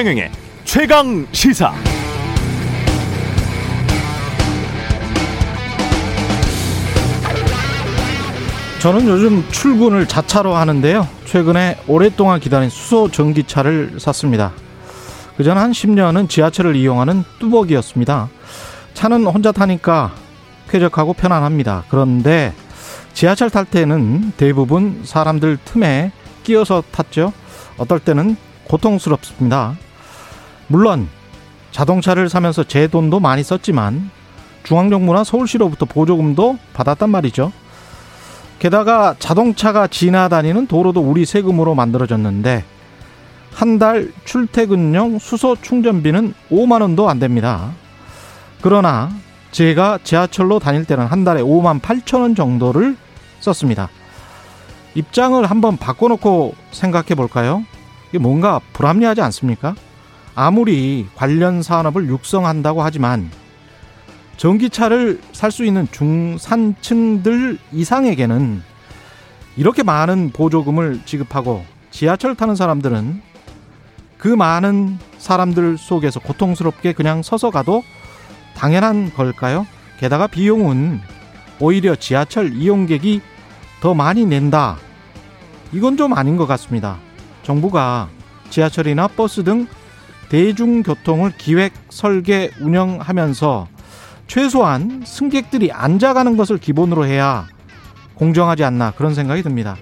최경영의 최강 시사. 저는 요즘 출근을 자차로 하는데요. 최근에 오랫동안 기다린 수소 전기차를 샀습니다. 그전 한 10년은 지하철을 이용하는 뚜벅이었습니다. 차는 혼자 타니까 쾌적하고 편안합니다. 그런데 지하철 탈 때는 대부분 사람들 틈에 끼어서 탔죠. 어떨 때는 고통스럽습니다. 물론 자동차를 사면서 제 돈도 많이 썼지만 중앙정부나 서울시로부터 보조금도 받았단 말이죠. 게다가 자동차가 지나다니는 도로도 우리 세금으로 만들어졌는데 한 달 출퇴근용 수소 충전비는 5만 원도 안 됩니다. 그러나 제가 지하철로 다닐 때는 한 달에 5만 8천 원 정도를 썼습니다. 입장을 한번 바꿔놓고 생각해 볼까요? 이게 뭔가 불합리하지 않습니까? 아무리 관련 산업을 육성한다고 하지만 전기차를 살 수 있는 중산층들 이상에게는 이렇게 많은 보조금을 지급하고 지하철 타는 사람들은 그 많은 사람들 속에서 고통스럽게 그냥 서서 가도 당연한 걸까요? 게다가 비용은 오히려 지하철 이용객이 더 많이 낸다. 이건 좀 아닌 것 같습니다. 정부가 지하철이나 버스 등 대중교통을 기획, 설계, 운영하면서 최소한 승객들이 앉아가는 것을 기본으로 해야 공정하지 않나 그런 생각이 듭니다.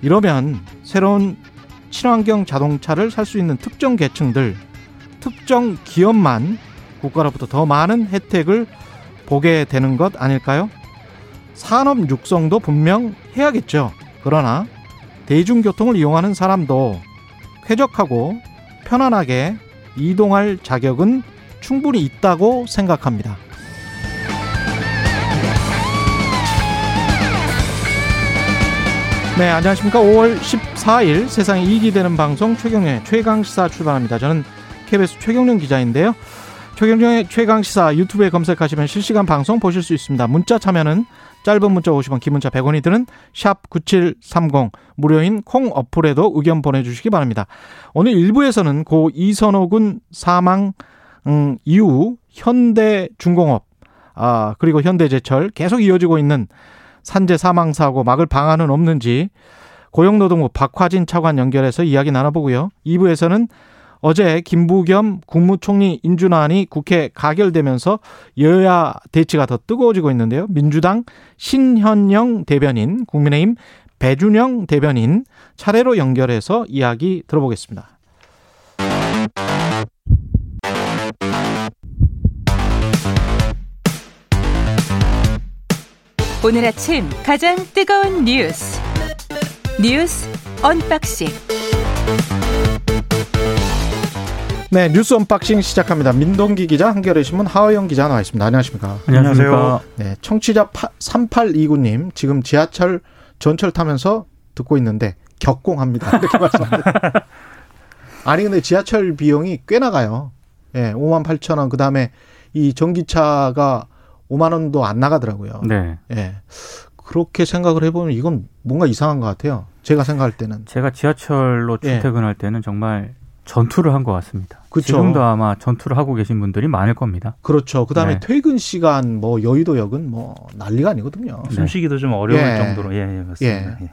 이러면 새로운 친환경 자동차를 살 수 있는 특정 계층들, 특정 기업만 국가로부터 더 많은 혜택을 보게 되는 것 아닐까요? 산업 육성도 분명 해야겠죠. 그러나 대중교통을 이용하는 사람도 쾌적하고 편안하게 이동할 자격은 충분히 있다고 생각합니다. 네, 안녕하십니까. 5월 14일 세상에 이익이 되는 방송 최경련의 최강시사 출발합니다. 저는 KBS 최경련 기자인데요. 최경련의 최강시사 유튜브에 검색하시면 실시간 방송 보실 수 있습니다. 문자 참여는 짧은 문자 50원, 긴 문자 100원이 드는 샵 9730 무료인 콩 어플에도 의견 보내주시기 바랍니다. 오늘 1부에서는 고 이선호 군 사망 음, 이후 현대중공업 아 그리고 현대제철 계속 이어지고 있는 산재 사망 사고 막을 방안은 없는지 고용노동부 박화진 차관 연결해서 이야기 나눠보고요. 2부에서는 어제 김부겸 국무총리 인준안이 국회 가결되면서 여야 대치가 더 뜨거워지고 있는데요. 민주당 신현영 대변인, 국민의힘 배준영 대변인 차례로 연결해서 이야기 들어보겠습니다. 오늘 아침 가장 뜨거운 뉴스 뉴스 언박싱 네 뉴스 언박싱 시작합니다. 민동기 기자 한겨레 신문 하어영 기자 나와 있습니다. 안녕하십니까? 안녕하세요. 네 청취자 3829님 지금 지하철 전철 타면서 듣고 있는데 격공합니다. 이렇게 말씀합니다. 아니 근데 지하철 비용이 꽤 나가요. 예, 5만 8천 원. 그다음에 이 전기차가 5만 원도 안 나가더라고요. 네. 예. 그렇게 생각을 해보면 이건 뭔가 이상한 것 같아요. 제가 생각할 때는. 제가 지하철로 예. 출퇴근할 때는 정말 전투를 한 것 같습니다. 그쵸. 지금도 아마 전투를 하고 계신 분들이 많을 겁니다. 그렇죠. 그다음에 네. 퇴근 시간 뭐 여의도역은 뭐 난리가 아니거든요. 네. 숨쉬기도 좀 어려울 예. 정도로 예, 예 맞습니다. 예.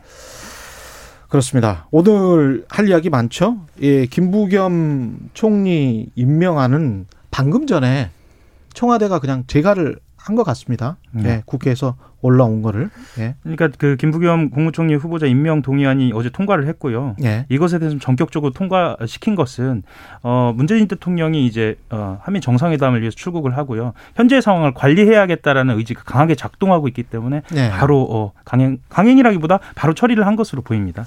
그렇습니다. 오늘 할 이야기 많죠? 예, 김부겸 총리 임명안은 방금 전에 청와대가 그냥 재가를 한 것 같습니다. 네. 예, 국회에서 올라온 거를. 예. 그러니까 그 김부겸 국무총리 후보자 임명 동의안이 어제 통과를 했고요. 예. 이것에 대해서 전격적으로 통과시킨 것은 어 문재인 대통령이 이제 어 한미 정상회담을 위해서 출국을 하고요. 현재 상황을 관리해야겠다라는 의지가 강하게 작동하고 있기 때문에 네. 바로 어 강행 강행이라기보다 바로 처리를 한 것으로 보입니다.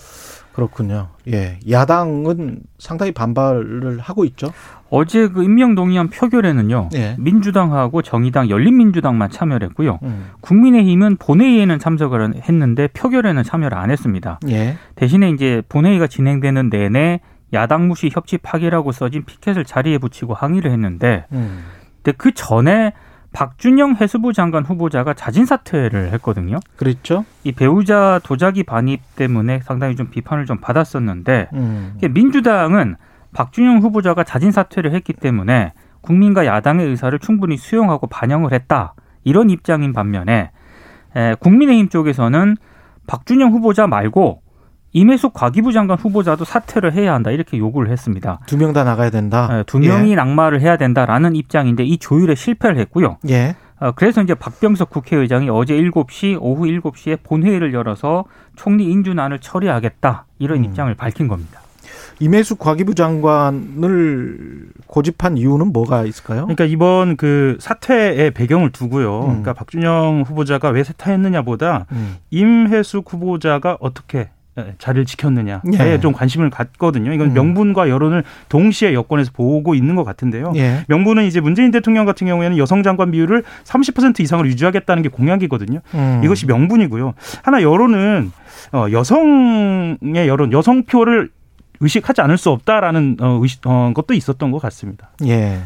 그렇군요. 예. 야당은 상당히 반발을 하고 있죠. 어제 그 임명 동의안 표결에는요. 예. 민주당하고 정의당, 열린민주당만 참여를 했고요. 음. 국민의힘은 본회의에는 참석을 했는데 표결에는 참여를 안 했습니다. 예. 대신에 이제 본회의가 진행되는 내내 야당 무시 협치 파기라고 써진 피켓을 자리에 붙이고 항의를 했는데 음. 근데 그 전에 박준영 해수부 장관 후보자가 자진 사퇴를 했거든요. 그랬죠. 이 배우자 도자기 반입 때문에 상당히 좀 비판을 좀 받았었는데 음. 민주당은 박준영 후보자가 자진 사퇴를 했기 때문에 국민과 야당의 의사를 충분히 수용하고 반영을 했다. 이런 입장인 반면에 에, 국민의힘 쪽에서는 박준영 후보자 말고 임혜숙 과기부 장관 후보자도 사퇴를 해야 한다 이렇게 요구를 했습니다. 두 명 다 나가야 된다. 에, 두 명이 낙마를 해야 된다라는 입장인데 이 조율에 실패를 했고요. 예. 어, 그래서 이제 박병석 국회의장이 어제 7시 오후 7시에 본회의를 열어서 총리 인준안을 처리하겠다 이런 음. 입장을 밝힌 겁니다. 임혜숙 과기부 장관을 고집한 이유는 뭐가 있을까요? 그러니까 이번 그 사퇴의 배경을 두고요. 음. 그러니까 박준영 후보자가 왜 사퇴했느냐보다 음. 임혜숙 후보자가 어떻게 자리를 지켰느냐에 예. 좀 관심을 갖거든요. 이건 음. 명분과 여론을 동시에 여권에서 보고 있는 것 같은데요. 예. 명분은 이제 문재인 대통령 같은 경우에는 여성 장관 비율을 30% 이상으로 유지하겠다는 게 공약이거든요. 음. 이것이 명분이고요. 하나 여론은 어, 여성의 여론, 여성표를 의식하지 않을 수 없다라는 어, 의식, 어, 것도 있었던 것 같습니다. 예.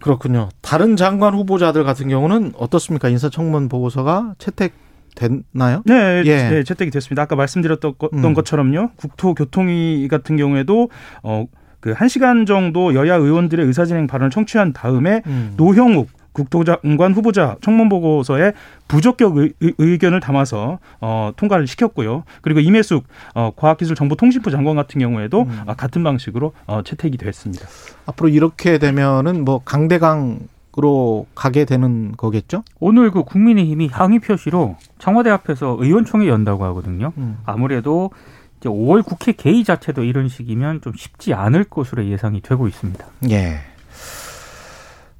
그렇군요. 다른 장관 후보자들 같은 경우는 어떻습니까? 인사청문 보고서가 채택 됐나요? 네, 예. 네, 채택이 됐습니다. 아까 말씀드렸던 거- 음. 것처럼요. 국토교통위 같은 경우에도 어, 그 1시간 정도 여야 의원들의 의사진행 발언을 청취한 다음에 음. 노형욱 국토장관 후보자 청문 보고서에 부적격 의, 의견을 담아서 어, 통과를 시켰고요. 그리고 임혜숙 어, 과학기술정보통신부 장관 같은 경우에도 음. 아, 같은 방식으로 어, 채택이 됐습니다. 앞으로 이렇게 되면은 뭐 강대강 으로 가게 되는 거겠죠? 오늘 그 국민의힘이 항의 표시로 청와대 앞에서 의원총회 연다고 하거든요. 음. 아무래도 이제 5월 국회 개의 자체도 이런 식이면 좀 쉽지 않을 것으로 예상이 되고 있습니다. 예.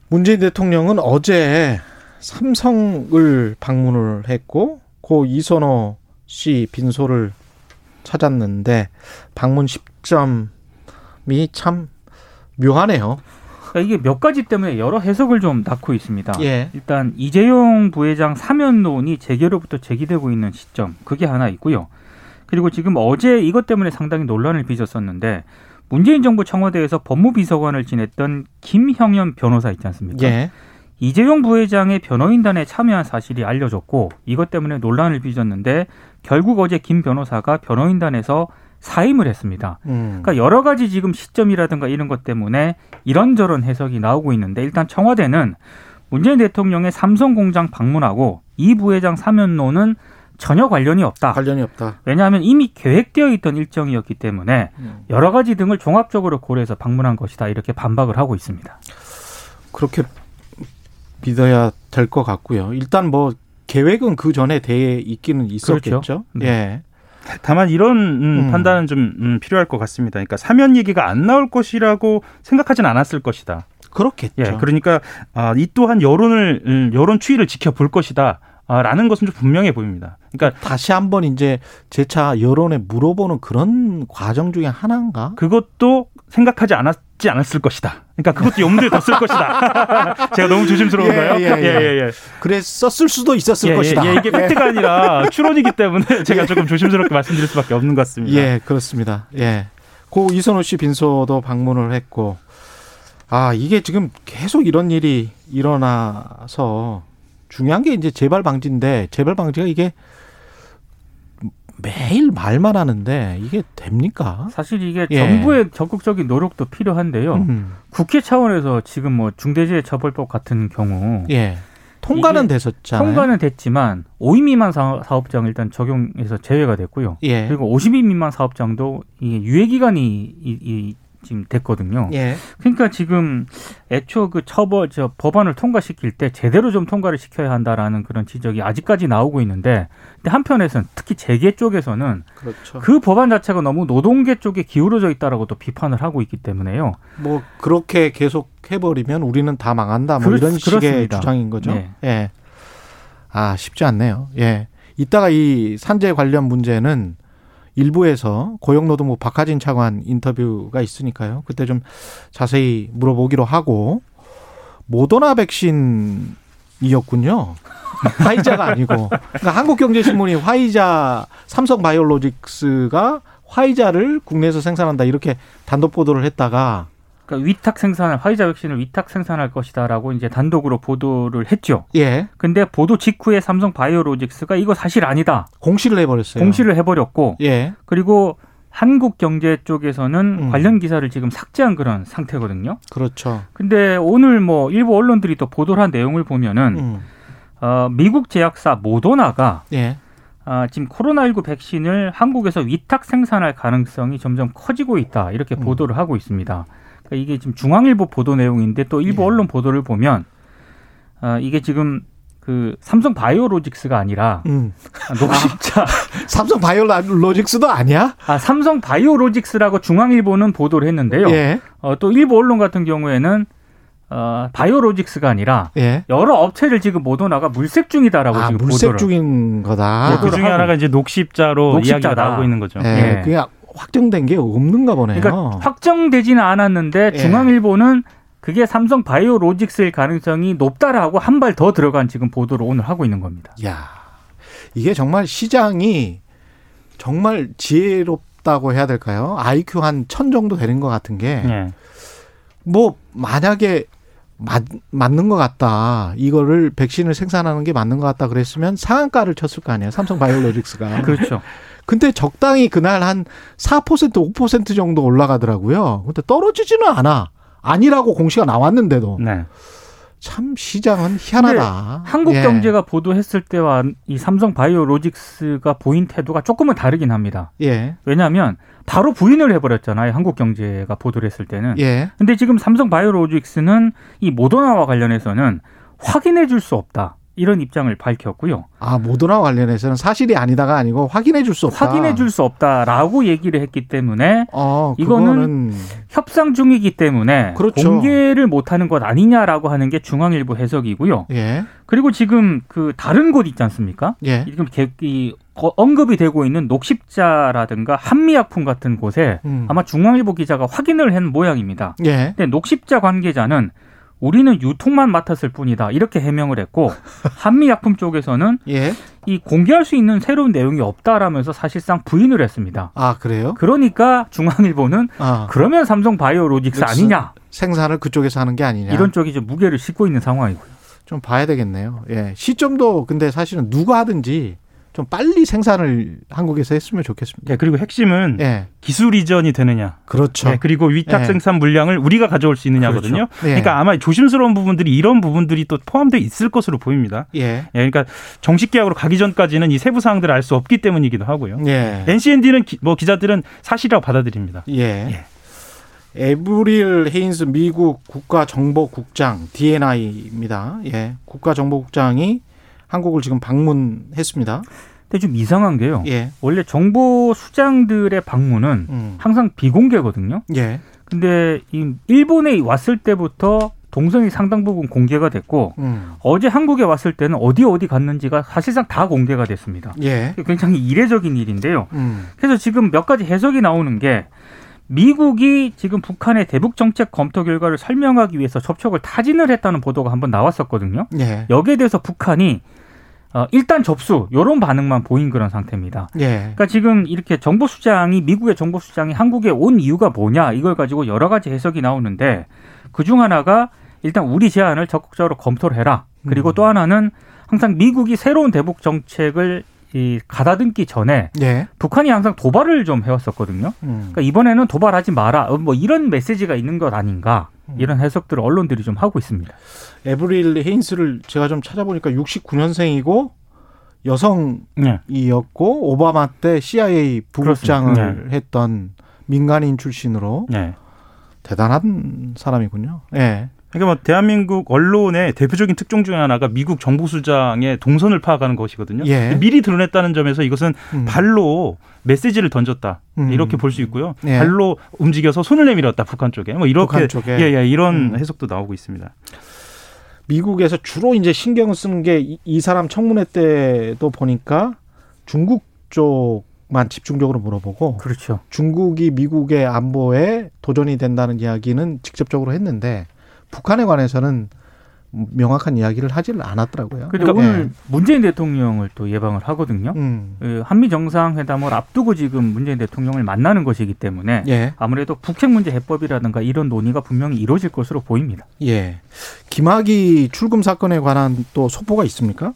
문재인 대통령은 어제 삼성을 방문을 했고 고 이선호 씨 빈소를 찾았는데 방문 시점이 참 묘하네요. 그러니까 이게 몇 가지 때문에 여러 해석을 좀 낳고 있습니다. 예. 일단 이재용 부회장 사면론이 재개로부터 제기되고 있는 시점 그게 하나 있고요. 그리고 지금 어제 이것 때문에 상당히 논란을 빚었었는데 문재인 정부 청와대에서 법무비서관을 지냈던 김형현 변호사 있지 않습니까? 예. 이재용 부회장의 변호인단에 참여한 사실이 알려졌고 이것 때문에 논란을 빚었는데 결국 어제 김 변호사가 변호인단에서 사임을 했습니다. 음. 그러니까 여러 가지 지금 시점이라든가 이런 것 때문에 이런저런 해석이 나오고 있는데 일단 청와대는 문재인 대통령의 삼성 공장 방문하고 이 부회장 사면론은 전혀 관련이 없다. 관련이 없다. 왜냐하면 이미 계획되어 있던 일정이었기 때문에 음. 여러 가지 등을 종합적으로 고려해서 방문한 것이다. 이렇게 반박을 하고 있습니다. 그렇게 믿어야 될 것 같고요. 일단 뭐 계획은 그 전에 돼 있기는 있었겠죠. 그렇죠. 네. 예. 다만 이런 음, 음. 판단은 좀 음, 필요할 것 같습니다. 그러니까 사면 얘기가 안 나올 것이라고 생각하진 않았을 것이다. 그렇겠죠. 예, 그러니까 아, 이 또한 여론을 음, 여론 추이를 지켜볼 것이다. 아, 라는 것은 좀 분명해 보입니다. 그러니까 다시 한번 이제 재차 여론에 물어보는 그런 과정 중에 하나인가? 그것도 생각하지 않았 지 않았을 것이다. 그러니까 그것도 염두에 뒀을 것이다. 제가 너무 조심스러운가요? 예, 예, 예. 예, 예. 그랬었을 수도 있었을 예, 것이다. 예, 이게 팩트가 아니라 추론이기 때문에 제가 조금 조심스럽게 말씀드릴 수밖에 없는 것 같습니다. 예, 그렇습니다. 예. 고 이선호 씨 빈소도 방문을 했고, 아, 이게 지금 계속 이런 일이 일어나서 중요한 게 이제 재발 방지인데, 재발 방지가 이게 매일 말만 하는데 이게 됩니까? 사실 이게 예. 정부의 적극적인 노력도 필요한데요. 음, 국회 차원에서 지금 뭐 중대재해처벌법 같은 경우 예. 통과는 됐었잖아요. 통과는 됐지만 5인 미만 사- 사업장 일단 적용해서 제외가 됐고요. 예. 그리고 50인 미만 사업장도 이게 유예 기간이 이, 이 지금 됐거든요. 예. 그러니까 지금 애초 그 처벌 저 법안을 통과시킬 때 제대로 좀 통과를 시켜야 한다라는 그런 지적이 아직까지 나오고 있는데 근데 한편에서는 특히 재계 쪽에서는 그렇죠. 그 법안 자체가 너무 노동계 쪽에 기울어져 있다라고 또 비판을 하고 있기 때문에요. 뭐 그렇게 계속 해버리면 우리는 다 망한다. 뭐 그렇- 이런 식의 그렇습니다. 주장인 거죠. 네. 예. 아 쉽지 않네요. 예. 이따가 이 산재 관련 문제는 일부에서 고용노동부 박하진 차관 인터뷰가 있으니까요. 그때 좀 자세히 물어보기로 하고 모더나 백신이었군요. 화이자가 아니고. 그러니까 한국경제신문이 화이자 삼성바이오로직스가 화이자를 국내에서 생산한다 이렇게 단독 보도를 했다가 그러니까 위탁 생산을 화이자 백신을 위탁 생산할 것이다라고 이제 단독으로 보도를 했죠. 예 근데 보도 직후에 삼성 바이오로직스가 이거 사실 아니다. 공시를 해버렸어요. 공시를 해버렸고 예 그리고 한국 경제 쪽에서는 음. 관련 기사를 지금 삭제한 그런 상태거든요. 그렇죠. 근데 오늘 뭐 일부 언론들이 또 보도를 한 내용을 보면은 음. 어, 미국 제약사 모더나가 예. 아, 지금 코로나19 백신을 한국에서 위탁 생산할 가능성이 점점 커지고 있다. 이렇게 음. 보도를 하고 있습니다. 그러니까 이게 지금 중앙일보 보도 내용인데 또 일부 예. 언론 보도를 보면 아, 이게 지금 그 삼성 바이오로직스가 아니라 음. 녹십자 삼성 바이오로직스도 아니야? 아, 삼성 바이오로직스라고 중앙일보는 보도를 했는데요. 예. 어, 또 일부 언론 같은 경우에는 어, 바이오로직스가 아니라 예. 여러 업체를 지금 모더나가 물색 중이다라고 아, 지금 물색 보도를 중인 거다. 그 중에 하나가 이제 녹십자로 녹십자다. 이야기가 나오고 있는 거죠. 예. 예. 그게 확정된 게 없는가 보네요. 그러니까 확정되지는 않았는데 예. 중앙일보는 그게 삼성 바이오로직스일 가능성이 높다라고 한 발 더 들어간 지금 보도를 오늘 하고 있는 겁니다. 야, 이게 정말 시장이 정말 지혜롭다고 해야 될까요? IQ 한 천 정도 되는 것 같은 게, 예. 뭐, 만약에 맞, 맞는 것 같다. 이거를 백신을 생산하는 게 맞는 것 같다 그랬으면 상한가를 쳤을 거 아니에요. 삼성 바이오로직스가. 그렇죠. 근데 적당히 그날 한 4% 5% 정도 올라가더라고요. 근데 떨어지지는 않아. 아니라고 공시가 나왔는데도 네. 참 시장은 희한하다. 한국 예. 경제가 보도했을 때와 이 삼성 바이오로직스가 보인 태도가 조금은 다르긴 합니다. 예. 왜냐하면 바로 부인을 해버렸잖아요. 한국 경제가 보도를 했을 때는. 예. 근데 지금 삼성 바이오로직스는 이 모더나와 관련해서는 확인해 줄 수 없다. 이런 입장을 밝혔고요. 아, 모더나 관련해서는 사실이 아니다가 아니고 확인해 줄 수 없다. 확인해 줄 수 없다라고 얘기를 했기 때문에 어, 이거는- 협상 중이기 때문에 그렇죠. 공개를 못하는 것 아니냐라고 하는 게 중앙일보 해석이고요. 예. 그리고 지금 그 다른 곳 있지 않습니까? 예. 지금 개- 이 거- 언급이 되고 있는 녹십자라든가 한미약품 같은 곳에 음. 아마 중앙일보 기자가 확인을 한 모양입니다. 예. 근데 녹십자 관계자는 우리는 유통만 맡았을 뿐이다 이렇게 해명을 했고 한미 약품 쪽에서는 예. 이 공개할 수 있는 새로운 내용이 없다라면서 사실상 부인을 했습니다. 아, 그래요? 그러니까 중앙일보는 아. 그러면 삼성 바이오로직스. 아니냐 생산을 그쪽에서 하는 게 아니냐. 이런 쪽이 좀 무게를 싣고 있는 상황이고요. 좀 봐야 되겠네요. 예. 시점도 근데 사실은 누가 하든지 좀 빨리 생산을 한국에서 했으면 좋겠습니다. 예, 그리고 핵심은 예. 기술 이전이 되느냐. 그렇죠. 예, 그리고 위탁 예. 생산 물량을 우리가 가져올 수 있느냐거든요. 예. 그러니까 아마 조심스러운 부분들이 이런 부분들이 또 포함되어 있을 것으로 보입니다. 예. 예, 그러니까 정식 계약으로 가기 전까지는 이 세부 사항들을 알 수 없기 때문이기도 하고요. 예. NCND는 뭐 기자들은 사실이라고 받아들입니다. 예. 예. 에브릴 헤인스 미국 국가정보국장 DNI입니다. 예. 국가정보국장이 한국을 지금 방문했습니다. 근데 좀 이상한 게요. 예. 원래 정보 수장들의 방문은 음. 항상 비공개거든요. 예. 근데 이 일본에 왔을 때부터 동선이 상당 부분 공개가 됐고 음. 어제 한국에 왔을 때는 어디 어디 갔는지가 사실상 다 공개가 됐습니다. 예. 굉장히 이례적인 일인데요. 음. 그래서 지금 몇 가지 해석이 나오는 게 미국이 지금 북한의 대북 정책 검토 결과를 설명하기 위해서 접촉을 타진을 했다는 보도가 한번 나왔었거든요. 예. 여기에 대해서 북한이 어, 일단 접수 요런 반응만 보인 그런 상태입니다. 예. 그러니까 지금 이렇게 정보 수장이 미국의 정보 수장이 한국에 온 이유가 뭐냐 이걸 가지고 여러 가지 해석이 나오는데 그 중 하나가 일단 우리 제안을 적극적으로 검토를 해라. 그리고 음. 또 하나는 항상 미국이 새로운 대북 정책을 이 가다듬기 전에 예. 북한이 항상 도발을 좀 해왔었거든요. 음. 그러니까 이번에는 도발하지 마라. 어, 뭐 이런 메시지가 있는 것 아닌가. 이런 해석들을 언론들이 좀 하고 있습니다. 에브릴 헤인스를 제가 좀 찾아보니까 69년생이고 네. 여성이었고 오바마 때 CIA 부국장을 그렇습니다. 했던 민간인 출신으로 네. 대단한 사람이군요. 예. 그러니까 뭐 대한민국 언론의 대표적인 특종 중에 하나가 미국 정보수장의 동선을 파악하는 것이거든요. 예. 미리 드러냈다는 점에서 이것은 음. 발로 메시지를 던졌다 음. 이렇게 볼 수 있고요. 예. 발로 움직여서 손을 내밀었다 북한 쪽에 뭐 이렇게 북한 쪽에. 예, 예, 이런 음. 해석도 나오고 있습니다. 미국에서 주로 이제 신경을 쓰는 게 이 사람 청문회 때도 보니까 중국 쪽 만 집중적으로 물어보고 그렇죠. 중국이 미국의 안보에 도전이 된다는 이야기는 직접적으로 했는데 북한에 관해서는 명확한 이야기를 하지를 않았더라고요. 그러니까 예. 오늘 문재인 대통령을 또 예방을 하거든요. 음. 그 한미 정상회담을 앞두고 지금 문재인 대통령을 만나는 것이기 때문에 예. 아무래도 북핵 문제 해법이라든가 이런 논의가 분명히 이루어질 것으로 보입니다. 예. 김학의 출금 사건에 관한 또 속보가 있습니까?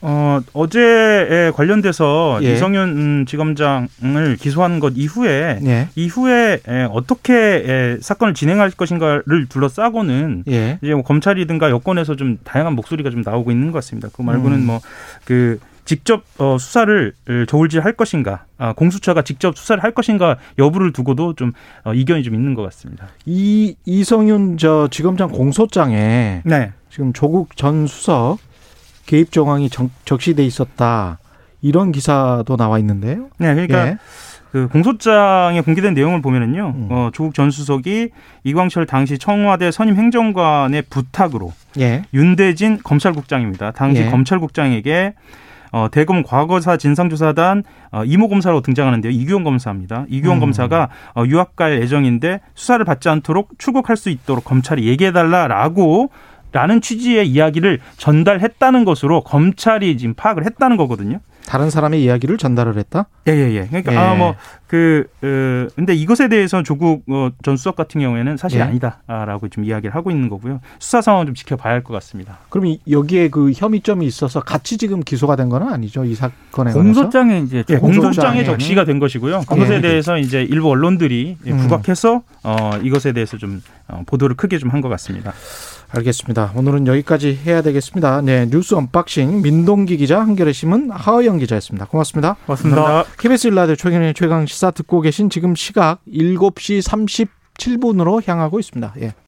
어, 어제에 관련돼서 예. 이성윤 음, 지검장을 기소한 것 이후에 예. 이후에 에, 어떻게 에, 사건을 진행할 것인가를 둘러싸고는 예. 이제 뭐 검찰이든가 여권에서 좀 다양한 목소리가 좀 나오고 있는 것 같습니다. 그 말고는 음. 뭐그 직접 어, 수사를 저울질할 것인가, 아, 공수처가 직접 수사를 할 것인가 여부를 두고도 좀 어, 이견이 좀 있는 것 같습니다. 이 이성윤 저 지검장 공소장에 네, 지금 조국 전 수석 개입 정황이 정- 적시돼 있었다. 이런 기사도 나와 있는데요. 네, 그러니까 예. 그 공소장에 공개된 내용을 보면은요, 음. 어, 조국 전 수석이 이광철 당시 청와대 선임 행정관의 부탁으로 예. 윤대진 검찰국장입니다. 당시 예. 검찰국장에게 어, 대검 과거사 진상조사단 어, 이모 검사로 등장하는데요. 이규영 검사입니다. 이규영 음. 검사가 어, 유학 갈 예정인데 수사를 받지 않도록 출국할 수 있도록 검찰이 얘기해달라라고 라는 취지의 이야기를 전달했다는 것으로 검찰이 지금 파악을 했다는 거거든요. 다른 사람의 이야기를 전달을 했다. 예 예 예. 그러니까 예. 아 뭐 그 어, 근데 이것에 대해서 조국 어, 전 수석 같은 경우에는 사실 예. 아니다라고 좀 이야기를 하고 있는 거고요. 수사 상황 좀 지켜봐야 할 것 같습니다. 그럼 이- 여기에 그 혐의점이 있어서 같이 지금 기소가 된 건 아니죠. 이 사건에. 공소장에 이제 예, 공소장에 공소장에 적시가 된 것이고요. 그것에 예. 대해서 이제 일부 언론들이 음. 부각해서 어, 이것에 대해서 좀 어, 보도를 크게 좀 한 것 같습니다. 알겠습니다. 오늘은 여기까지 해야 되겠습니다. 네, 뉴스 언박싱 민동기 기자, 한겨레 신문 하어영 기자였습니다. 고맙습니다. 고맙습니다. KBS 일라디오 최경영의 최강 시사 듣고 계신 지금 시각 7시 37분으로 향하고 있습니다. 예.